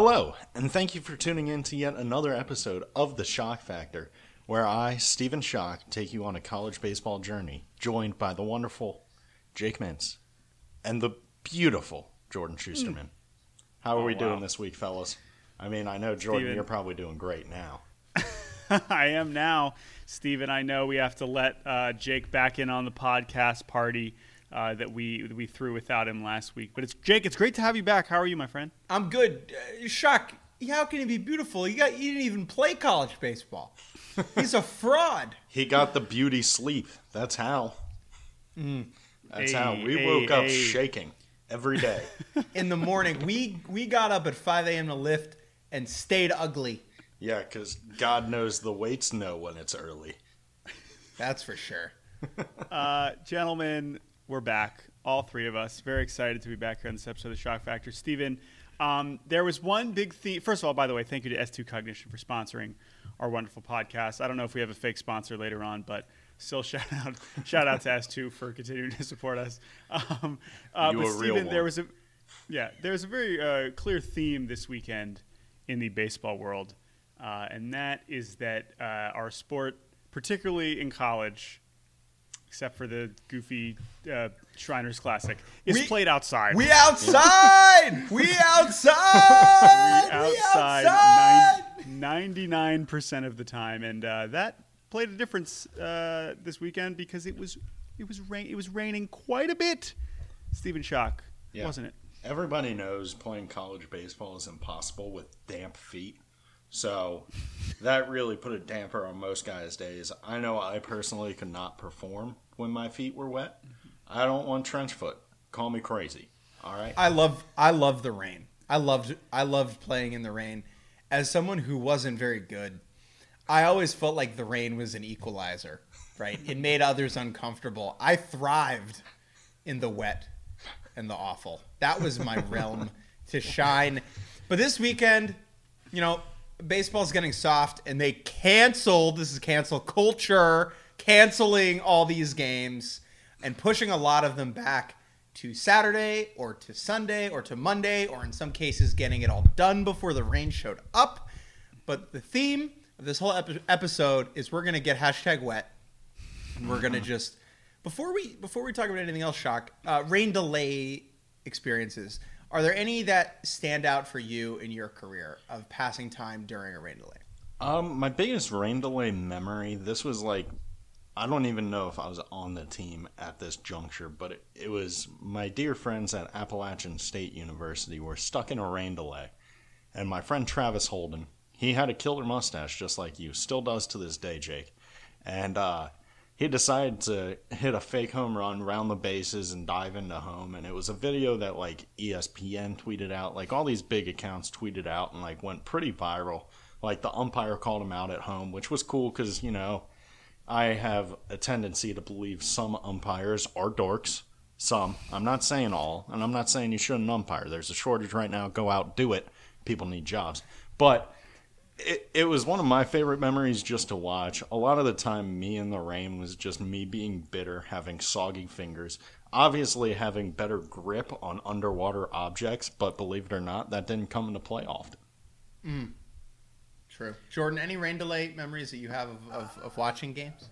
Hello, and thank you for tuning in to yet another episode of The Schoch Factor, where I, Stephen Schoch, take you on a college baseball journey, joined by the wonderful Jake Mintz and the beautiful Jordan Schusterman. How are we wow. doing this week, fellas? I mean, I know, Jordan, Steven. you're probably doing great now. I am now, Steven. I know we have to let uh, Jake back in on the podcast party uh, that we that we threw without him last week. But it's Jake. It's great to have you back. How are you, my friend? I'm good. Uh, Schoch. How can he be beautiful? You got you didn't even play college baseball. He's a fraud. He got the beauty sleep. That's how. That's how. We hey, woke up hey. shaking every day. In the morning, we we got up at 5 a.m. to lift and stayed ugly. yeah, because God knows the weights know when it's early. That's for sure. Uh, gentlemen, we're back. All three of us. Very excited to be back here on this episode of the Schoch Factor. Steven, um, there was one big theme. First of all, by the way, thank you to S2 Cognition for sponsoring our wonderful podcast. I don't know if we have a fake sponsor later on, but still shout out shout out to S2 for continuing to support us. Um, uh, You but Steven, there was a yeah, there's a very uh, clear theme this weekend in the baseball world, uh, and that is that uh, our sport, particularly in college, except for the goofy uh, Shriners Classic, is We- played outside. We outside. we outside. We outside ninety-nine percent of the time, and uh, that played a difference uh, this weekend because it was it was rain it was raining quite a bit. Stephen Schoch, Yeah. wasn't it? Everybody knows playing college baseball is impossible with damp feet. So that really put a damper on most guys' days. I know I personally could not perform when my feet were wet. I don't want trench foot. Call me crazy. All right. I love I love the rain. I loved I loved playing in the rain. As someone who wasn't very good, I always felt like the rain was an equalizer, right? it made others uncomfortable. I thrived in the wet and the awful. That was my realm to shine. But this weekend, you know, baseball's getting soft and they canceled, this is cancel culture, canceling all these games and pushing a lot of them back to Saturday or to Sunday or to Monday, or in some cases, getting it all done before the rain showed up. But the theme of this whole epi- episode is we're gonna get hashtag wet. And we're gonna just before we before we talk about anything else, Schoch uh, rain delay experiences. Are there any that stand out for you in your career of passing time during a rain delay? Um, my biggest rain delay memory. This was like, I don't even know if I was on the team at this juncture, but it, it was my dear friends at Appalachian State University were stuck in a rain delay, and my friend Travis Holden, he had a killer mustache just like you, still does to this day, Jake, and uh, he decided to hit a fake home run round the bases and dive into home. And it was a video that like espn tweeted out. Like all these big accounts tweeted out and like went pretty viral. Like the umpire called him out at home which was cool because you know i have a tendency to believe some umpires are dorks. Some. I'm not saying all and i'm not saying you shouldn't umpire. There's a shortage right now. Go out do it. People need jobs. But it, it was one of my favorite memories just to watch. A lot of the time, me in the rain was just me being bitter, having soggy fingers, obviously having better grip on underwater objects, but believe it or not, that didn't come into play often. Hmm. True. Jordan, any rain delay memories that you have of, of, of watching games?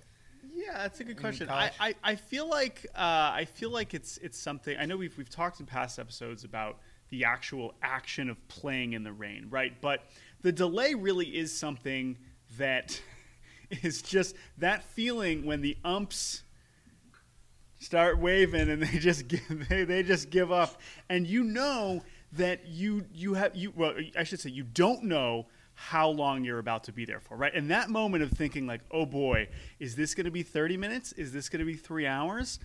Yeah, that's a good question. I. I, I feel like uh, I feel like it's it's something. I know we've we've talked in past episodes about the actual action of playing in the rain, right? But the delay really is something that is just that feeling when the umps start waving and they just give, they, they just give up. And you know that you you have you well I should say you don't know how long you're about to be there for right? And that moment of thinking like oh boy is this going to be 30 minutes? Is this going to be 3 hours?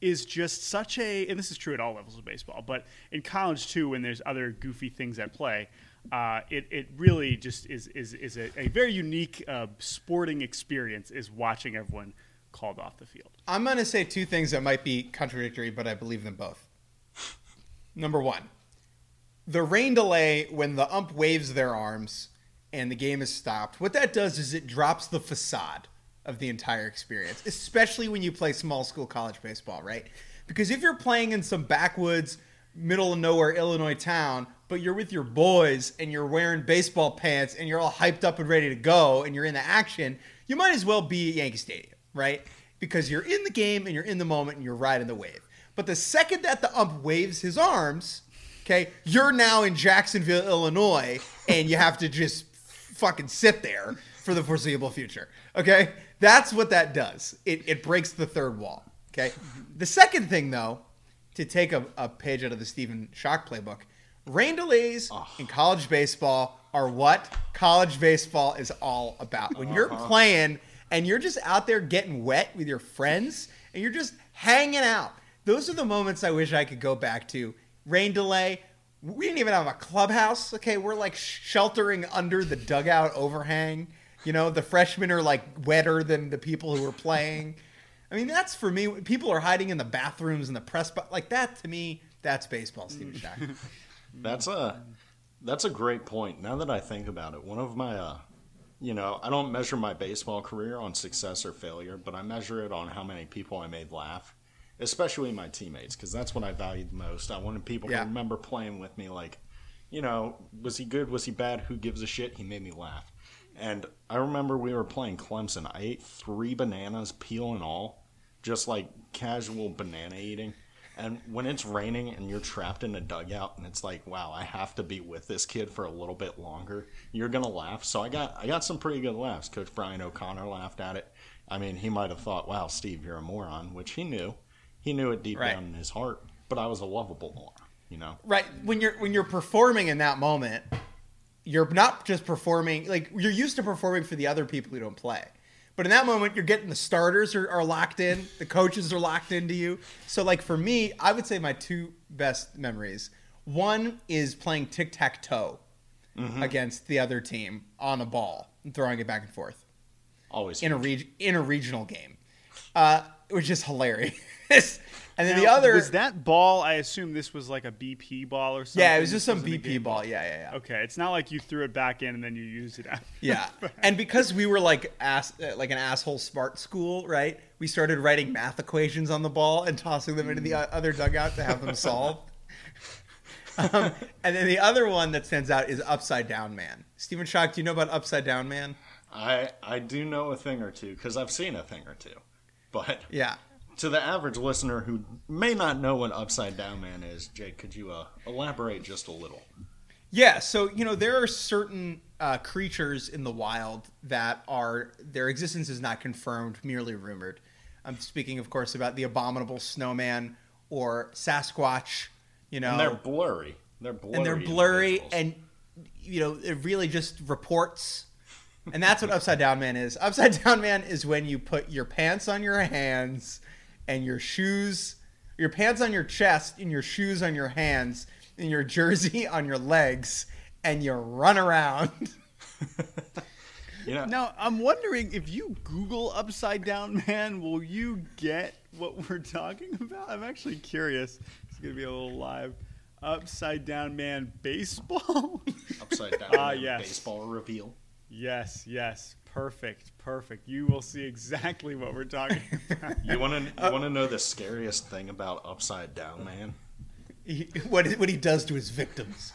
is just such a and this is true at all levels of baseball but in college too when there's other goofy things at play uh, it, it really just is is, is a, a very unique uh, sporting experience is watching everyone called off the field I'm going to say two things that might be contradictory, but I believe them both. Number one, the rain delay when the ump waves their arms and the game is stopped, what that does is it drops the facade of the entire experience, especially when you play small school college baseball, right? Because if you're playing in some backwoods middle of nowhere Illinois town, but you're with your boys and you're wearing baseball pants and you're all hyped up and ready to go and you're in the action, you might as well be at Yankee Stadium, right? Because you're in the game and you're in the moment and you're riding the wave. But the second that the ump waves his arms, okay, you're now in Jacksonville, Illinois, and you have to just fucking sit there for the foreseeable future. Okay? That's what that does. It, it breaks the third wall. Okay? The second thing, though, to take a, a page out of the Stephen Schoch playbook, rain delays in college baseball are what college baseball is all about. When you're uh-huh. playing and you're just out there getting wet with your friends and you're just hanging out, those are the moments I wish I could go back to. Rain delay, we didn't even have a clubhouse. Okay, we're like sheltering under the dugout overhang. You know, the freshmen are like wetter than the people who are playing. I mean, that's for me. People are hiding in the bathrooms and the press, but like that to me, that's baseball, Steven Shack. That's a that's a great point. Now that I think about it, one of my uh, you know, I don't measure my baseball career on success or failure, but I measure it on how many people I made laugh, especially my teammates, because that's what I valued most. I wanted people Yeah. to remember playing with me, like, you know, was he good? Was he bad? Who gives a shit? He made me laugh. And I remember we were playing Clemson. I ate three bananas, peel and all, just like casual banana eating. And when it's raining and you're trapped in a dugout and it's like, wow, I have to be with this kid for a little bit longer, you're gonna laugh. So I got I got some pretty good laughs. Coach Brian O'Connor laughed at it. I mean, he might have thought, wow, Steve, you're a moron, which he knew. He knew it deep Right. down in his heart. But I was a lovable moron, you know. right when you're when you're performing in that moment, you're not just performing like you're used to performing for the other people who don't play. But in that moment, you're getting the starters are, are locked in, the coaches are locked into you. So, like for me, I would say my two best memories. One is playing tic tac toe against the other team on a ball and throwing it back and forth. Always in a reg- in a regional game. Uh, it was just hilarious. and then the Now, other, was that ball. I assume this was like a BP ball or something. yeah, it was just some wasn't BP game ball. Yeah, yeah, yeah. Okay, it's not like you threw it back in and then you used it out. Yeah, and because we were like ass, uh, like an asshole smart school, right? We started writing math equations on the ball and tossing them into the other dugout to have them solved. um, and then the other one that stands out is Upside Down Man. Stephen Schoch, do you know about Upside Down Man? I I do know a thing or two because I've seen a thing or two. But Yeah. To the average listener who may not know what Upside Down Man is, Jake, could you uh, elaborate just a little? Yeah, so you know there are certain uh, creatures in the wild that are their existence is not confirmed, merely rumored. I'm speaking, of course, about the abominable snowman or Sasquatch. You know, And they're blurry. They're blurry. and they're blurry, and you know it really just reports. And that's what Upside Down Man is. Upside Down Man is when you put your pants on your hands and your shoes, your pants on your chest and your shoes on your hands and your jersey on your legs, and you run around. you know, Now, I'm wondering if you Google Upside Down Man, will you get what we're talking about? I'm actually curious. It's going to be a little live. Upside Down Man baseball? Upside Down Ah, Man yes. baseball reveal. yes, yes. Perfect, perfect. You will see exactly what we're talking about. You want to you uh, want to know the scariest thing about Upside Down Man? He- what, what he does to his victims.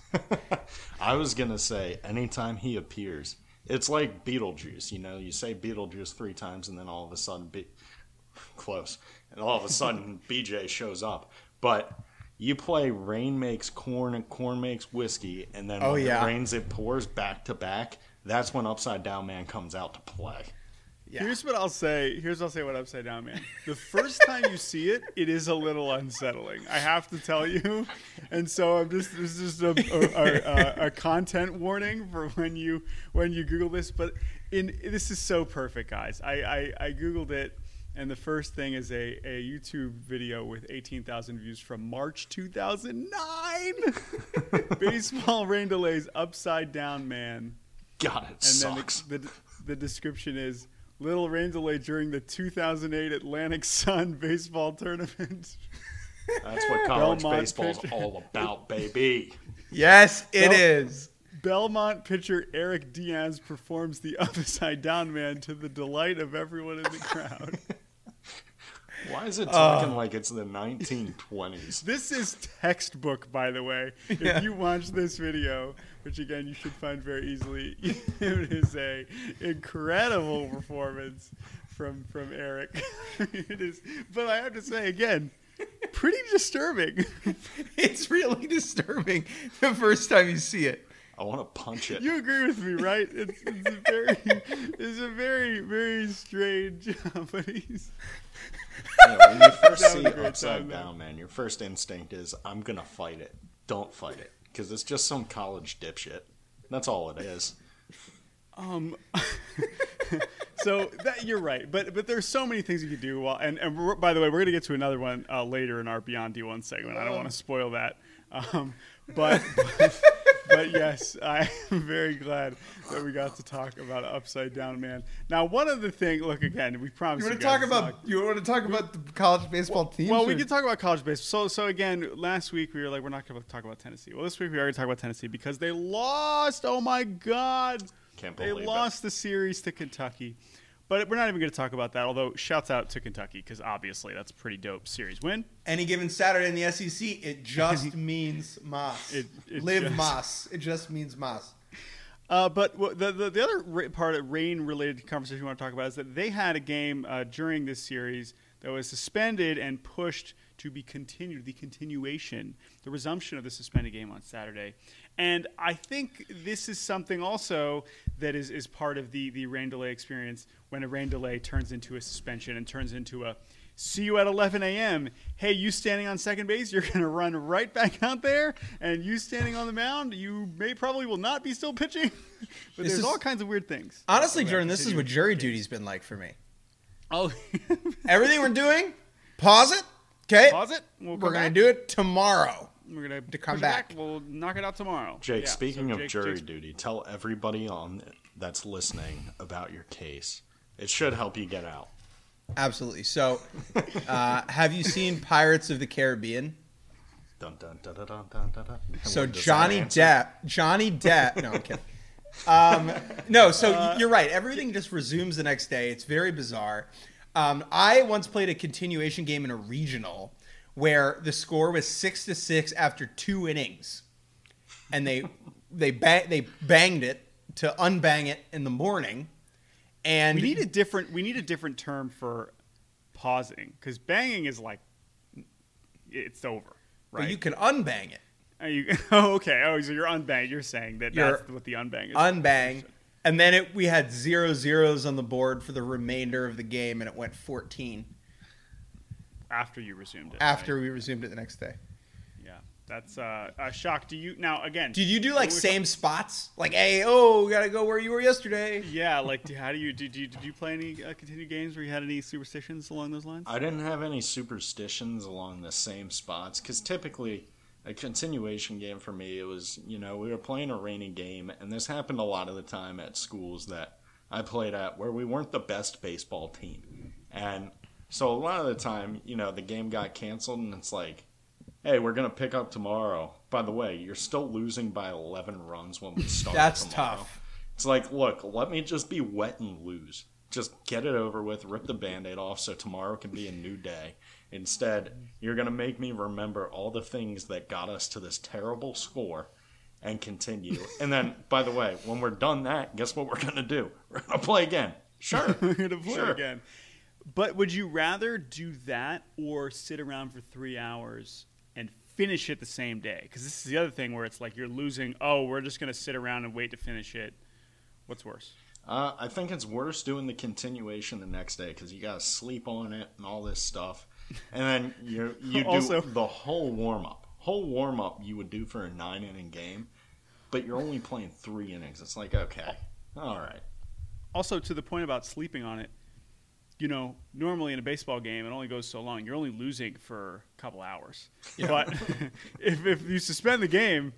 I was gonna say anytime he appears, it's like Beetlejuice. You know, you say Beetlejuice three times, and then all of a sudden, be- close, and all of a sudden BJ shows up. But you play Rain makes corn and corn makes whiskey, and then Oh, when yeah. it rains, it pours back to back. That's when Upside Down Man comes out to play. Yeah. Here's what I'll say. Here's what I'll say. What Upside Down Man. The first time you see it, it is a little unsettling. I have to tell you, and so I'm just this is just a, a, a, a content warning for when you when you Google this. But in this is so perfect, guys. I I, I googled it, and the first thing is a, a YouTube video with 18,000 views from March 2009. Baseball rain delays, Upside Down Man. God, it And sucks. then the, the, the description is little rain delay during the 2008 Atlantic Sun baseball tournament. That's what college Belmont baseball's pitcher. all about, baby. Yes, it Well- is. Belmont pitcher Eric Diaz performs the upside down man to the delight of everyone in the crowd. Why is it uh. talking like it's the 1920s? This is textbook, by the way. Yeah. If you watch this video, which again you should find very easily, it is a incredible performance from from Eric. it is, but I have to say again, pretty disturbing. It's really disturbing the first time you see it. I want to punch it. You agree with me, right? It's, it's a very, it's a very, very strange. Uh, but he's Yeah, when you first see was upside down, man, your first instinct is I'm gonna fight it. Don't fight it because it's just some college dipshit. That's all it is. Um, so that you're right, but but there's so many things you could do. Well, and and by the way, we're gonna get to another one uh, later in our Beyond D1 segment. I don't want to spoil that. Um, but, but but yes, I am very glad that we got to talk about Upside Down Man. Now, one of the things, look again, we promised. You want to talk about not- you want to talk about the college baseball team? well, we can talk about college baseball. So, so again, last week we were like, we're not going to talk about Tennessee. Well, this week we are going to talk about Tennessee because they lost. Oh my God, Can't they believe it. lost the series to Kentucky. But we're not even going to talk about that. Although, shouts out to Kentucky because obviously that's a pretty dope series win. Any given Saturday in the SEC, it just means Moss. It- it Live just- Moss. It just means Moss. Uh, but the, the the other part of rain related conversation we want to talk about is that they had a game uh, during this series that was suspended and pushed to be continued, the continuation, the resumption of the suspended game on Saturday. And I think this is something also that is, is part of the, the rain delay experience when a rain delay turns into a suspension and turns into a see you at 11 a.m. Hey, you standing on second base, you're going to run right back out there, and you standing on the mound, you may probably will not be still pitching. but This there's is- all kinds of weird things. Honestly, Jordan, this is what jury duty's been like for me. Oh, Everything we're doing, pause it. Okay, pause it. We'll we're gonna do it tomorrow. We're gonna to come push it back. We'll knock it out tomorrow. Jake, Yeah, speaking so of Jake- jury Jake's- duty, tell everybody on that's listening about your case. It should help you get out. Absolutely. So, uh, have you seen Pirates of the Caribbean? Dun, dun, dun, dun, dun, dun, dun, dun. So What does that Johnny? Depp, Johnny Depp. No, I'm kidding. Um, no, so Uh, you're right. Everything just resumes the next day. It's very bizarre. Um, I once played a continuation game in a regional where the score was six to six after two innings, and they they bang, they banged it to unbang it in the morning. And We need a different. We need a different term for pausing because banging is like it's over, but right? you can unbang it. Are you, oh, okay. Oh, so you're unbanged. You're saying that You're that's what the unbang is. unbang. And then it, we had zero zeros on the board for the remainder of the game, and it went 14 after you resumed it. after right? we resumed it the next day. Yeah, that's uh, a shock. Do you now again? Did you do like when we same spots? Like, hey, oh, we gotta go where you were yesterday. Yeah, like do- how do you did you did you play any uh, continued games where you had any superstitions along those lines? I didn't have any superstitions along the same spots because typically a continuation game for me it was you know we were playing a rainy game and this happened a lot of the time at schools that I played at where we weren't the best baseball team and so a lot of the time you know the game got canceled and it's like hey we're gonna pick up tomorrow by the way you're still losing by 11 runs when we start That's tomorrow. tough. It's like, look, let me just be wet and lose. Just get it over with, rip the band aid off so tomorrow can be a new day. Instead, you're going to make me remember all the things that got us to this terrible score and continue. and then, by the way, when we're done that, guess what we're going to do? We're going to play again. Sure. We're gonna play Sure. again. But would you rather do that or sit around for three hours and finish it the same day? Because this is the other thing where it's like you're losing. Oh, we're just gonna sit around and wait to finish it. What's worse? Uh, I think it's worse doing the continuation the next day because you got to sleep on it and all this stuff. And then you you do Also- the whole warm up. Whole warm up you would do for a nine inning game, but you're only playing three innings. It's like okay, all right. Also, to the point about sleeping on it, you know, normally in a baseball game, it only goes so long. You're only losing for a couple hours. But if, if you suspend the game,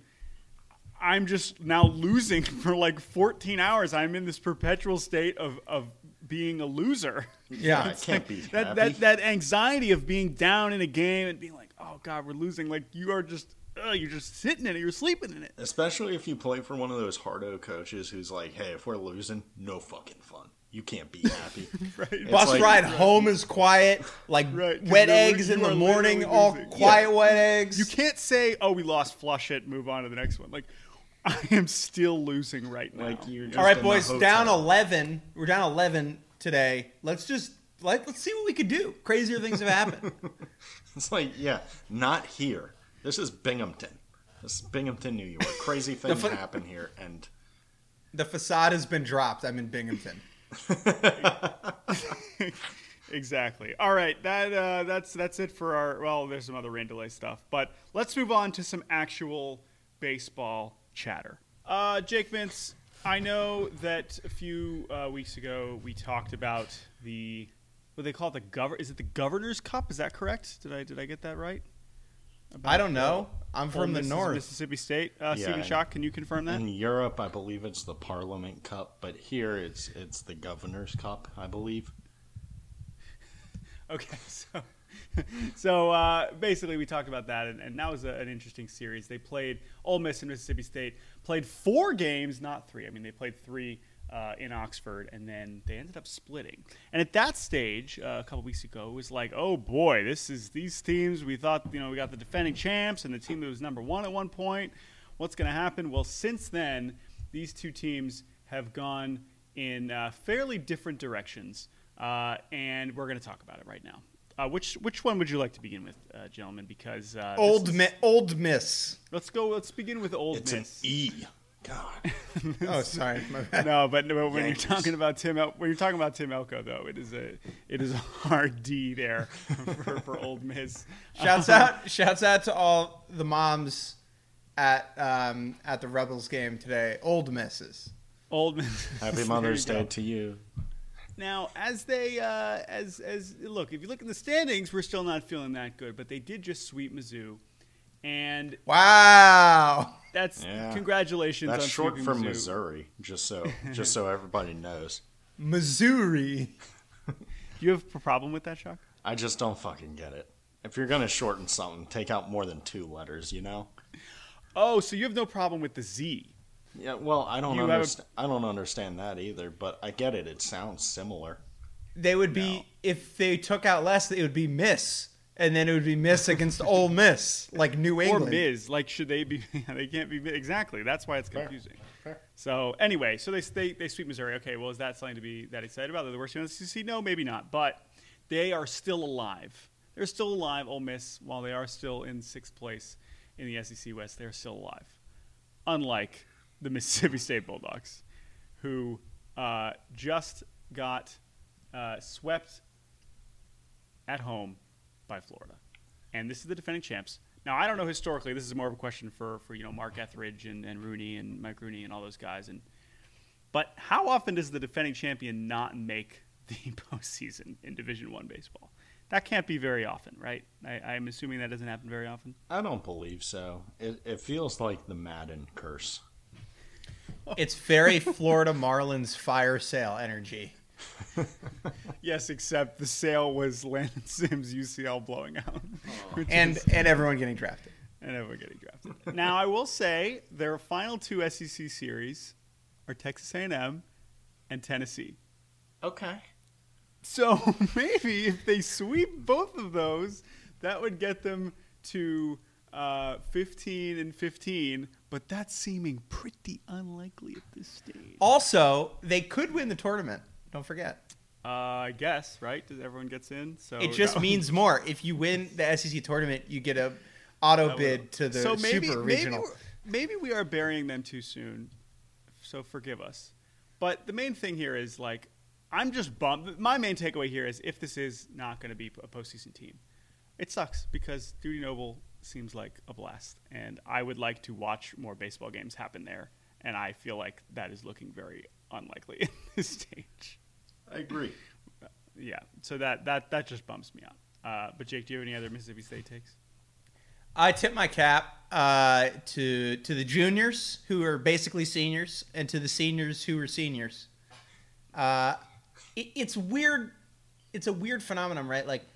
I'm just now losing for like 14 hours. I'm in this perpetual state of, of being a loser. Yeah. I can't be That, happy. that, that anxiety of being down in a game and being like, oh, God, we're losing. Like, you are just, uh, you're just sitting in it. You're sleeping in it. Especially if you play for one of those hardo coaches who's like, "Hey, if we're losing, no fucking fun. you can't be happy. Right. Bus like- ride home is quiet, like Right, 'cause wet eggs in the morning, all losing. quiet wet eggs. You can't say, "Oh, we lost, flush it, move on to the next one." Like, I am still losing right now. Like you're just All right, boys, down eleven. We're down eleven today. Let's just let, let's see what we could do. Crazier things have happened. It's like, yeah, not here. This is Binghamton. This is Binghamton, New York. Crazy things fu- happen here, and the facade has been dropped. I'm in Binghamton. exactly. All right, that uh, that's that's it for our. Well, there's some other rain delay stuff, but let's move on to some actual baseball chatter. Uh, Jake Mintz, I know that a few uh, weeks ago we talked about the what they call it the govern. Is it the Governor's Cup? Is that correct? Did I did I get that right? I don't know. I'm from the Miss- north. Mississippi State. Uh, Yeah, Stephen Schoch, can you confirm that? in Europe, I believe it's the Parliament Cup, but here it's it's the Governor's Cup, I believe. Okay, so so uh, basically we talked about that, and, and that was a, an interesting series. They played Ole Miss and Mississippi State played four games, not three. I mean, they played three uh, in Oxford, and then they ended up splitting. And at that stage, uh, a couple weeks ago, it was like, oh boy, this is these teams. We thought, you know, we got the defending champs and the team that was number one at one point. What's going to happen? Well, since then, these two teams have gone in uh, fairly different directions, uh, and we're going to talk about it right now. Uh, which which one would you like to begin with, uh, gentlemen? Because uh, Old is- mi- Old Miss. Let's go. Let's begin with Old It's Miss. an E. God. Oh, sorry. My bad. No, but, but when you're talking about Tim, El- when you're talking about Tim Elko, though, it is a it is a hard D there for, for Old Miss. Shouts out! Shouts out to all the moms at um, at the Rebels game today. Old Misses. Old Miss. Happy Mother's you go. Day to you. Now, as they uh, as as look, if you look in the standings, we're still not feeling that good, but they did just sweep Mizzou, and Wow. that's Yeah. congratulations. That's on short for Mizzou. Missouri, just so just so everybody knows. Missouri. Do you have a problem with that, Chuck? I just don't fucking get it. If you're gonna shorten something, take out more than two letters, you know? Oh, so you have no problem with the Z? Yeah, well, I don't You understand. I don't understand that either, but I get it. It sounds similar. They would be if they took out less. It would be Miss, and then it would be Miss against Ole Miss, like New England or England. Miz. Like, should they be? they can't be exactly. That's why it's confusing. Fair. So anyway, so they, they they sweep Missouri. Okay, well, is that something to be that excited about? They're the worst team in the SEC? No, maybe not. But they are still alive. They're still alive. Ole Miss, while they are still in sixth place in the SEC West, they're still alive. Unlike the Mississippi State Bulldogs, who uh, just got uh, swept at home by Florida. And this is the defending champs. Now I don't know historically. This is more of a question for, for you know Mark Etheridge and, and Rooney and Mike Rooney and all those guys. And but how often does the defending champion not make the postseason in Division One baseball? That can't be very often, right? I, I'm assuming that doesn't happen very often. I don't believe so. It, it feels like the Madden curse. It's very Florida Marlins fire sale energy. Yes, except the sale was Landon Sims UCL blowing out, which and is- and everyone getting drafted. and everyone getting drafted. now I will say their final two SEC series are Texas A&M and Tennessee. Okay. So maybe if they sweep both of those, that would get them to uh, 15 and 15. But that's seeming pretty unlikely at this stage. Also, they could win the tournament. Don't forget. Uh, I guess, right? Does everyone gets in? So It just means more. If you win the SEC tournament, you get a auto bid to the so maybe, super regional. we're- Maybe, we are burying them too soon. So forgive us. But the main thing here is like, I'm just bummed. My main takeaway here is if this is not going to be a postseason team, it sucks because Dudy Noble seems like a blast, and I would like to watch more baseball games happen there. And I feel like that is looking very unlikely at this stage. I agree. Yeah, so that that that just bumps me up. Uh, but Jake, do you have any other Mississippi State takes? I tip my cap uh, to to the juniors who are basically seniors, and to the seniors who are seniors. Uh, it, it's weird. It's a weird phenomenon, right? Like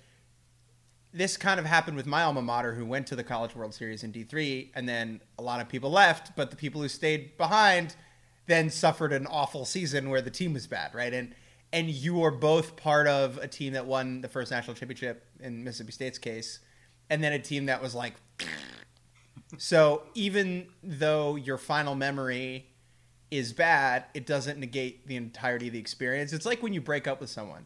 this kind of happened with my alma mater, who went to the College World Series in D three, and then a lot of people left, but the people who stayed behind then suffered an awful season where the team was bad, right? And and you are both part of a team that won the first national championship in Mississippi State's case, and then a team that was like. so even though your final memory is bad, it doesn't negate the entirety of the experience. It's like when you break up with someone,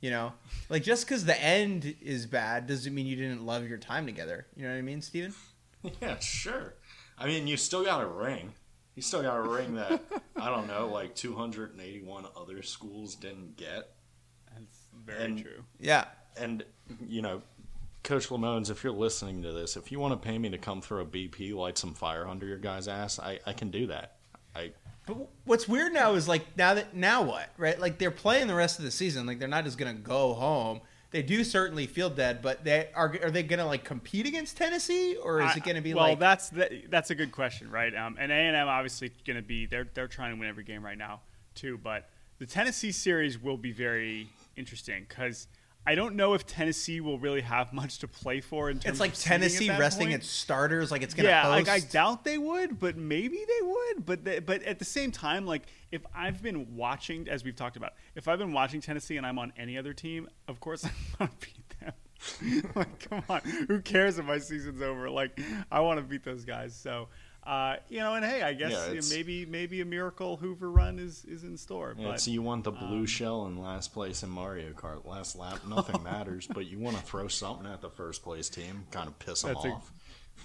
you know, like just because the end is bad doesn't mean you didn't love your time together. You know what I mean, Steven? Yeah, sure. I mean, you still got a ring. You still got a ring that I don't know, like 281 other schools didn't get. That's very And- true. Yeah. And you know, Coach Lemonis, if you're listening to this, if you want to pay me to come throw a BP, light some fire under your guy's ass, I, I can do that. I But what's weird now is like now that now what right? Like they're playing the rest of the season. Like they're not just gonna go home. They do certainly feel dead, but they are. Are they gonna like compete against Tennessee, or is I- it gonna be well? like? that's that, that's a good question, right? Um, and A and M obviously going to be they're they're trying to win every game right now too. But the Tennessee series will be very interesting because I don't know if Tennessee will really have much to play for in terms. it's like at Tennessee that resting point. its starters. Like it's gonna. yeah, host. like I doubt they would, but maybe they would. But they, but at the same time, like if I've been watching, as we've talked about, if I've been watching Tennessee and I'm on any other team, of course I want to beat them. like, come on, who cares if my season's over? Like, I want to beat those guys. So. Uh, you know, and hey, I guess Yeah, maybe maybe a miracle Hoover run is, is in store. yeah, but so you want the blue um, shell in last place in Mario Kart. Last lap, nothing matters, but you want to throw something at the first place team, kind of piss them That's a- off.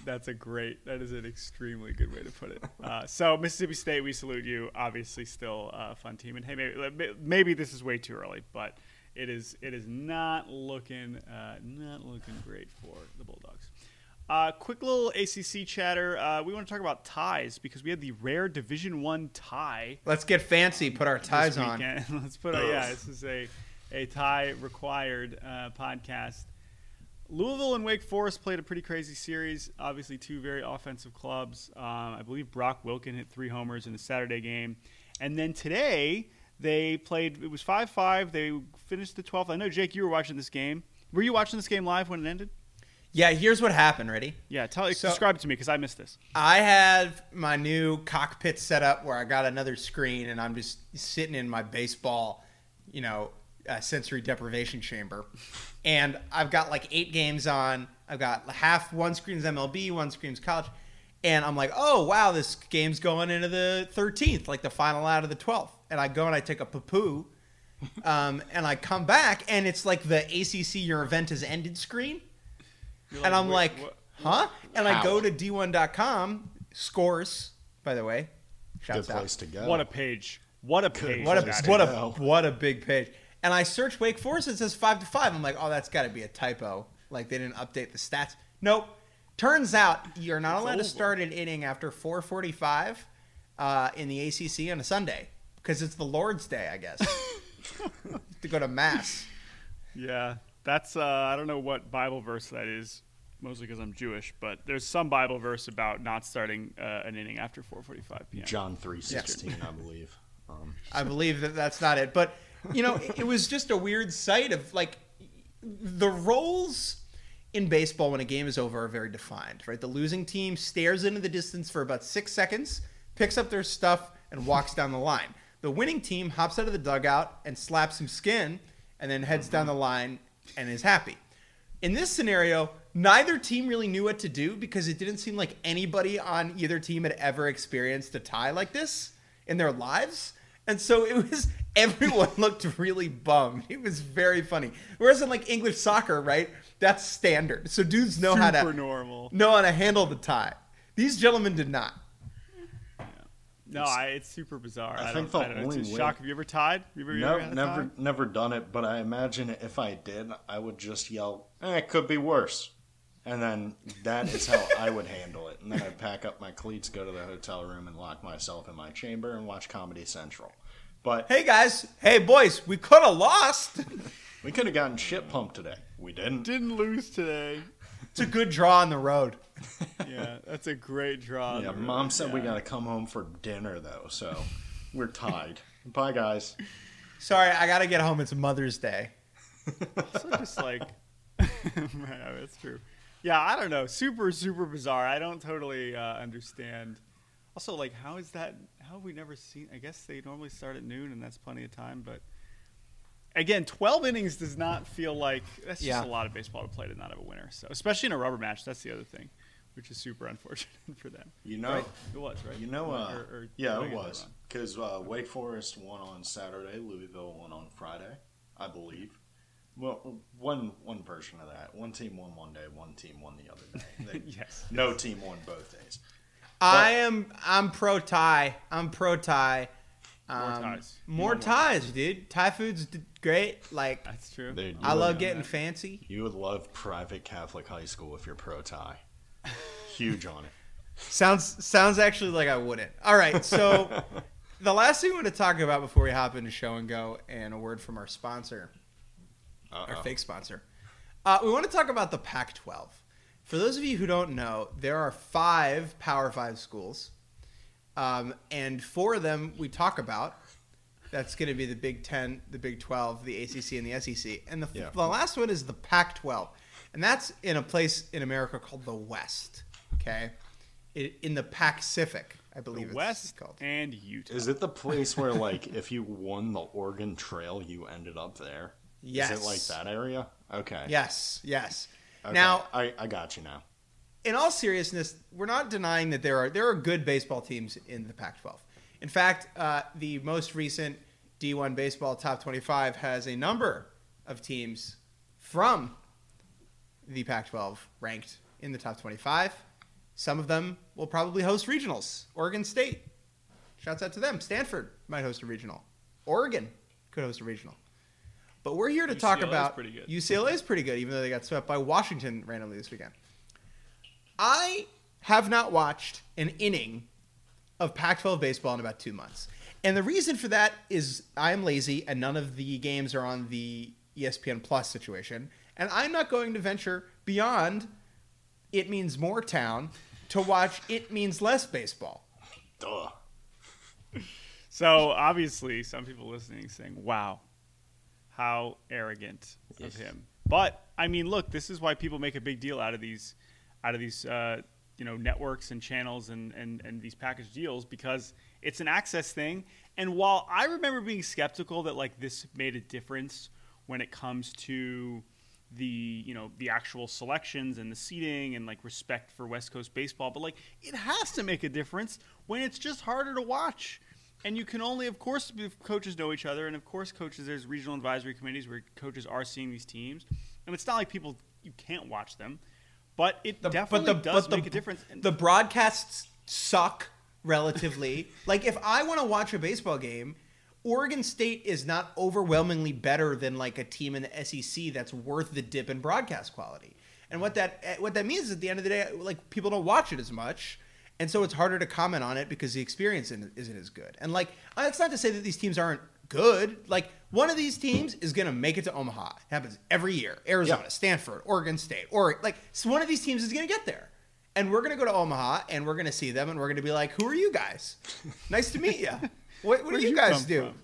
That's a great. That is an extremely good way to put it. Uh, so Mississippi State, we salute you. Obviously, still a fun team. And hey, maybe, maybe this is way too early, but it is. It is not looking uh, not looking great for the Bulldogs. Uh, quick little ACC chatter. Uh, we want to talk about ties because we had the rare Division One tie Let's get fancy. Put our ties on. Let's put a, yeah, this is a a tie required uh, podcast. Louisville and Wake Forest played a pretty crazy series. Obviously, two very offensive clubs. Um, I believe Brock Wilken hit three homers in the Saturday game, and then today they played. It was five five. They finished the twelfth. I know Jake, you were watching this game. Were you watching this game live when it ended? Yeah. Here's what happened. Ready? Yeah, tell So- describe it to me because I missed this. I have my new cockpit set up where I got another screen and I'm just sitting in my baseball, you know, uh, sensory deprivation chamber. And I've got like eight games on. I've got half one screen's MLB, one screen's college. And I'm like, oh, wow, this game's going into the 13th, like the final out of the 12th. And I go and I take a poo um, and I come back and it's like the ACC Your Event has Ended screen You're and I'm "Wait, like, what?" huh? And I go to d1.com, scores, by the way. Good Shouts out. place to go. What a page! What a page! What a that what is. a what a big page. And I search Wake Forest, it says five to five. I'm like, oh, that's got to be a typo. Like they didn't update the stats. Nope. Turns out you're not It's allowed to start an inning after 4:45 uh, in the ACC on a Sunday because it's the Lord's Day, I guess, to go to mass. Yeah, that's uh, I don't know what Bible verse that is, mostly because I'm Jewish. But there's some Bible verse about not starting uh, an inning after 4:45 p.m. John three sixteen, I believe. Um, I believe that that's not it. But you know, it, it was just a weird sight of like the roles in baseball when a game is over are very defined, right? The losing team stares into the distance for about six seconds, picks up their stuff, and walks down the line. The winning team hops out of the dugout and slaps some skin, and then heads down the line and is happy. In this scenario, neither team really knew what to do because it didn't seem like anybody on either team had ever experienced a tie like this in their lives. And so it was everyone looked really bummed. It was very funny. Whereas in like English soccer, right? That's standard. So dudes know how to normal. know how to handle the tie. These gentlemen did not. No, I, it's super bizarre. I I, think don't, the I don't know. only It's a way- Schoch. Have you ever tied? You ever, you No, ever never, tie? never done it. But I imagine if I did, I would just yell, eh, "It could be worse," and then that is how I would handle it. And then I'd pack up my cleats, go to the hotel room, and lock myself in my chamber and watch Comedy Central. But Hey guys, hey boys, we could have lost. we could have gotten shit pumped today. We didn't. Didn't lose today. It's a good draw on the road. Yeah, that's a great draw. Yeah, mom said we got to come home for dinner though, so we're tied. Bye, guys. Sorry, I got to get home. It's Mother's Day. also just like yeah, that's true yeah i don't know super super bizarre i don't totally uh, understand also like how is that how have we never seen i guess they normally start at noon and that's plenty of time but again, 12 innings does not feel like that's just a lot of baseball to play to not have a winner. So, especially in a rubber match, that's the other thing, which is super unfortunate for them. You know, Right. It was right. you know, uh, Or- or- yeah, it did I get that was because uh, Wake Forest won on Saturday, Louisville won on Friday, I believe. Well, one one version of that. One team won one day, one team won the other day. They- Yes. No team won both days. I am. I'm pro tie. I'm pro tie. More Um, ties. More want more ties, dude. Thai food's d- great. Like That's true. Dude, I love would- getting fancy. You would love private Catholic high school if you're pro tie. Huge on it. Sounds sounds actually like I wouldn't. All right, so the last thing we want to talk about before we hop into show and go, and a word from our sponsor, our Uh-oh. fake sponsor. Uh, we want to talk about the Pac-12. For those of you who don't know, there are five Power Five schools, um, and four of them we talk about. That's going to be the Big Ten, the Big Twelve, the ACC, and the SEC. And the, Yeah. the last one is the Pac-12, and that's in a place in America called the West. Okay, I in the Pacific, I believe the it's West called. and Utah. Is it the place where, like, if you won the Oregon Trail, you ended up there? Yes. Is it like that area? Okay. Yes, yes. Okay. Now, I, I got you now. in all seriousness, we're not denying that there are there are good baseball teams in the Pac-12. In fact, uh, the most recent D1 baseball top 25 has a number of teams from the Pac-12 ranked in the top 25. Some of them will probably host regionals. Oregon State, shouts out to them. Stanford might host a regional. Oregon could host a regional. But we're here to talk UCLA is about pretty good. UCLA is pretty good, even though they got swept by Washington randomly this weekend. I have not watched an inning of Pac 12 baseball in about two months. And the reason for that is I am lazy and none of the games are on the ESPN Plus situation. And I'm not going to venture beyond It Means More Town to watch It Means Less Baseball. Duh. So obviously, some people listening saying, "Wow, how arrogant Yes. of him." But I mean, look, this is why people make a big deal out of these, out of these, uh, you know, networks and channels and, and and these package deals because it's an access thing. And while I remember being skeptical that like this made a difference when it comes to the you know the actual selections and the seating and like respect for West Coast baseball, but like it has to make a difference when it's just harder to watch. And you can only, of course, if coaches know each other, and of course, coaches. There's regional advisory committees where coaches are seeing these teams, and it's not like people you can't watch them, but it definitely but the, does make a difference. And The broadcasts suck relatively. like if I want to watch a baseball game, Oregon State is not overwhelmingly better than like a team in the SEC that's worth the dip in broadcast quality. And what that eh, what that means is at the end of the day, like people don't watch it as much. And so it's harder to comment on it because the experience isn't as good. And like, that's not to say that these teams aren't good. Like, one of these teams is going to make it to Omaha. It happens every year. Arizona, Yeah. Stanford, Oregon State, or like, so one of these teams is going to get there. And we're going to go to Omaha and we're going to see them and we're going to be like, who are you guys? nice to meet you. What, what do you you guys do? from?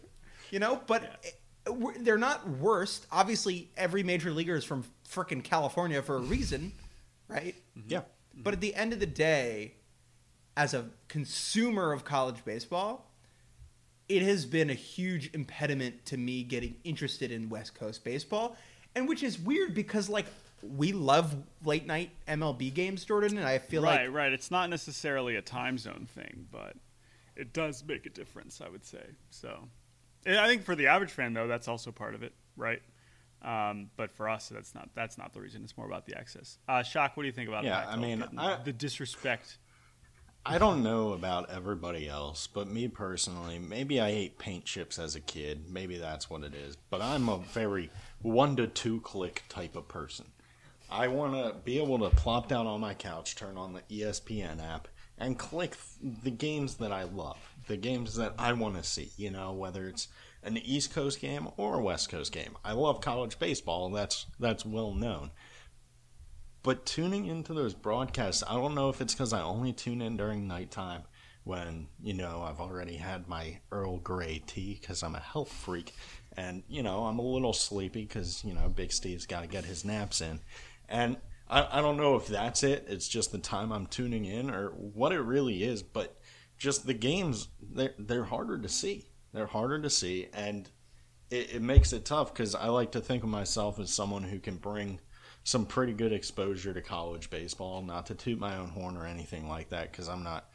You know, but eh, we're- they're not worst. Obviously, every major leaguer is from frickin' California for a reason, right? Yeah. But at the end of the day, as a consumer of college baseball, it has been a huge impediment to me getting interested in West Coast baseball. And which is weird because like we love late night MLB games, Jordan, and I feel right, like right, right. It's not necessarily a time zone thing, but it does make a difference. I would say so. And I think for the average fan, though, that's also part of it, right? Um, but for us, that's not that's not the reason. It's more about the access. Uh, Schoch, what do you think about Yeah, that? I mean, I- the disrespect. I don't know about everybody else, but me personally, maybe I ate paint chips as a kid. Maybe that's what it is. But I'm a very one to two click type of person. I want to be able to plop down on my couch, turn on the ESPN app, and click the games that I love, the games that I want to see. You know, whether it's an East Coast game or a West Coast game. I love college baseball. That's that's well known. But tuning into those broadcasts, I don't know if it's because I only tune in during nighttime when, you know, I've already had my Earl Grey tea because I'm a health freak. And, you know, I'm a little sleepy because, you know, Big Steve's got to get his naps in. And I, I don't know if that's it. It's just the time I'm tuning in or what it really is. But just the games, they're, they're harder to see. They're harder to see. And it, it makes it tough because I like to think of myself as someone who can bring some pretty good exposure to college baseball. Not to toot my own horn or anything like that because I'm not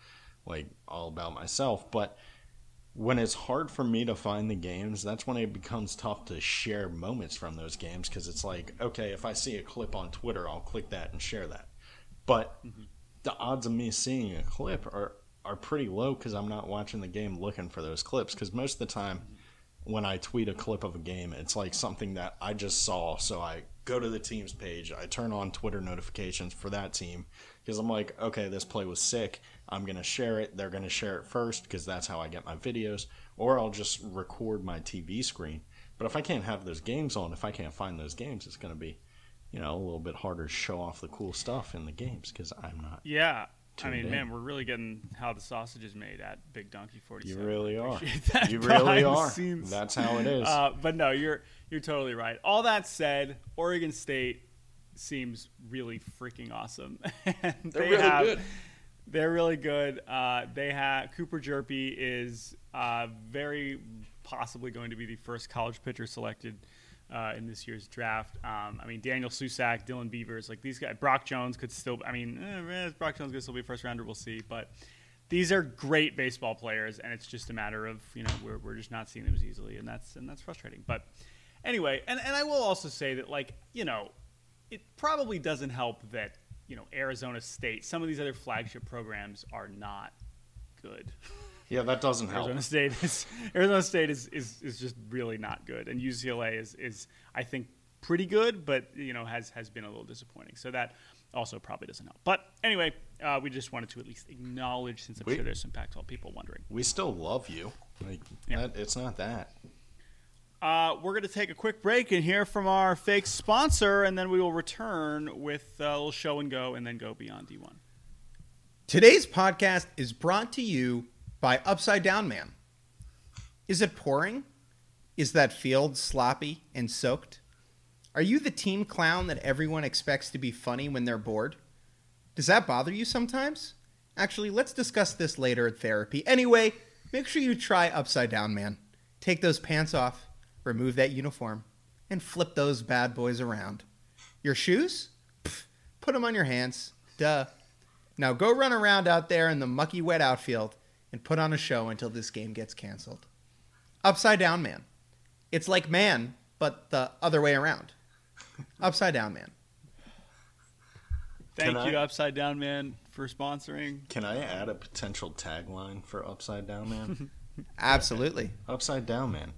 like all about myself, but when it's hard for me to find the games, that's when it becomes tough to share moments from those games because it's like, okay, if I see a clip on Twitter, I'll click that and share that. But mm-hmm. the odds of me seeing a clip are are pretty low because I'm not watching the game looking for those clips. Because most of the time, when I tweet a clip of a game, it's like something that I just saw. So I go to the team's page, I turn on Twitter notifications for that team because I'm like, okay, this play was sick. I'm going to share it. They're going to share it first because that's how I get my videos. Or I'll just record my TV screen. But if I can't have those games on, if I can't find those games, it's going to be, you know, a little bit harder to show off the cool stuff in the games because I'm not. Yeah. I mean, in. man, we're really getting how the sausage is made at Big Donkey Forty Seven. You really are. You really are. Scenes. That's how it is. Uh, but no, you're you're totally right. All that said, Oregon State seems really freaking awesome. They're they really have, good. They're really good. Uh, they have Cooper Hjerpe is uh, very possibly going to be the first college pitcher selected uh, in this year's draft. Um, I mean, Daniel Susac, Dylan Beavers, like these guys. Brock Jones could still. I mean, eh, Brock Jones could still be first rounder. We'll see, but. These are great baseball players, and it's just a matter of you know we're, we're just not seeing them as easily, and that's and that's frustrating. But anyway, and, and I will also say that like you know it probably doesn't help that you know Arizona State, some of these other flagship programs are not good. Yeah, that doesn't help. Arizona State is Arizona State is, is, is just really not good, and UCLA is is I think pretty good, but you know has has been a little disappointing. So that also probably doesn't help. But anyway, uh, we just wanted to at least acknowledge, since I'm we, sure there's some Pac-12 people wondering. We still love you. Like yeah. that, it's not that. Uh, we're going to take a quick break and hear from our fake sponsor, and then we will return with a little show and go, and then go beyond D1. Today's podcast is brought to you by Upside Down Man. Is it pouring? Is that field sloppy and soaked? Are you the team clown that everyone expects to be funny when they're bored? Does that bother you sometimes? Actually, let's discuss this later at therapy. Anyway, make sure you try Upside Down Man. Take those pants off remove that uniform, and flip those bad boys around. Your shoes? Pff, put them on your hands. Duh. Now go run around out there in the mucky, wet outfield and put on a show until this game gets canceled. Upside Down Man. It's like man, but the other way around. Upside Down Man. Thank Can you, I, Upside Down Man, for sponsoring. Can I add a potential tagline for Upside Down Man? Absolutely. Upside Down Man.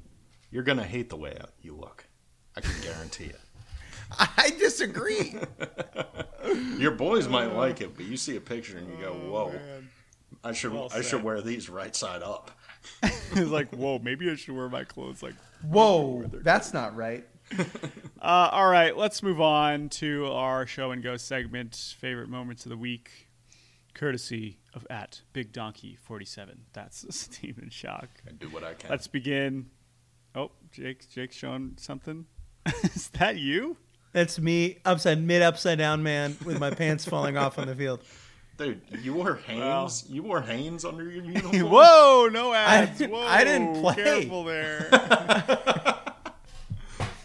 You're gonna hate the way you look. I can guarantee it. I disagree. Your boys might like it, but you see a picture and you go, oh, "Whoa, I should well I should wear these right side up." it's like, "Whoa, maybe I should wear my clothes like." Whoa, that's not right. uh, all right, let's move on to our show and go segment. Favorite moments of the week, courtesy of at Big Donkey Forty Seven. That's Stephen Schoch. I do what I can. Let's begin Oh, Jake, Jake's showing something. Is that you? That's me, upside mid upside down man with my pants falling off on the field. Dude, you wore Hanes. Well, you wore Hanes under your uniform. Whoa, no ads. I, Whoa, I didn't play. Careful there.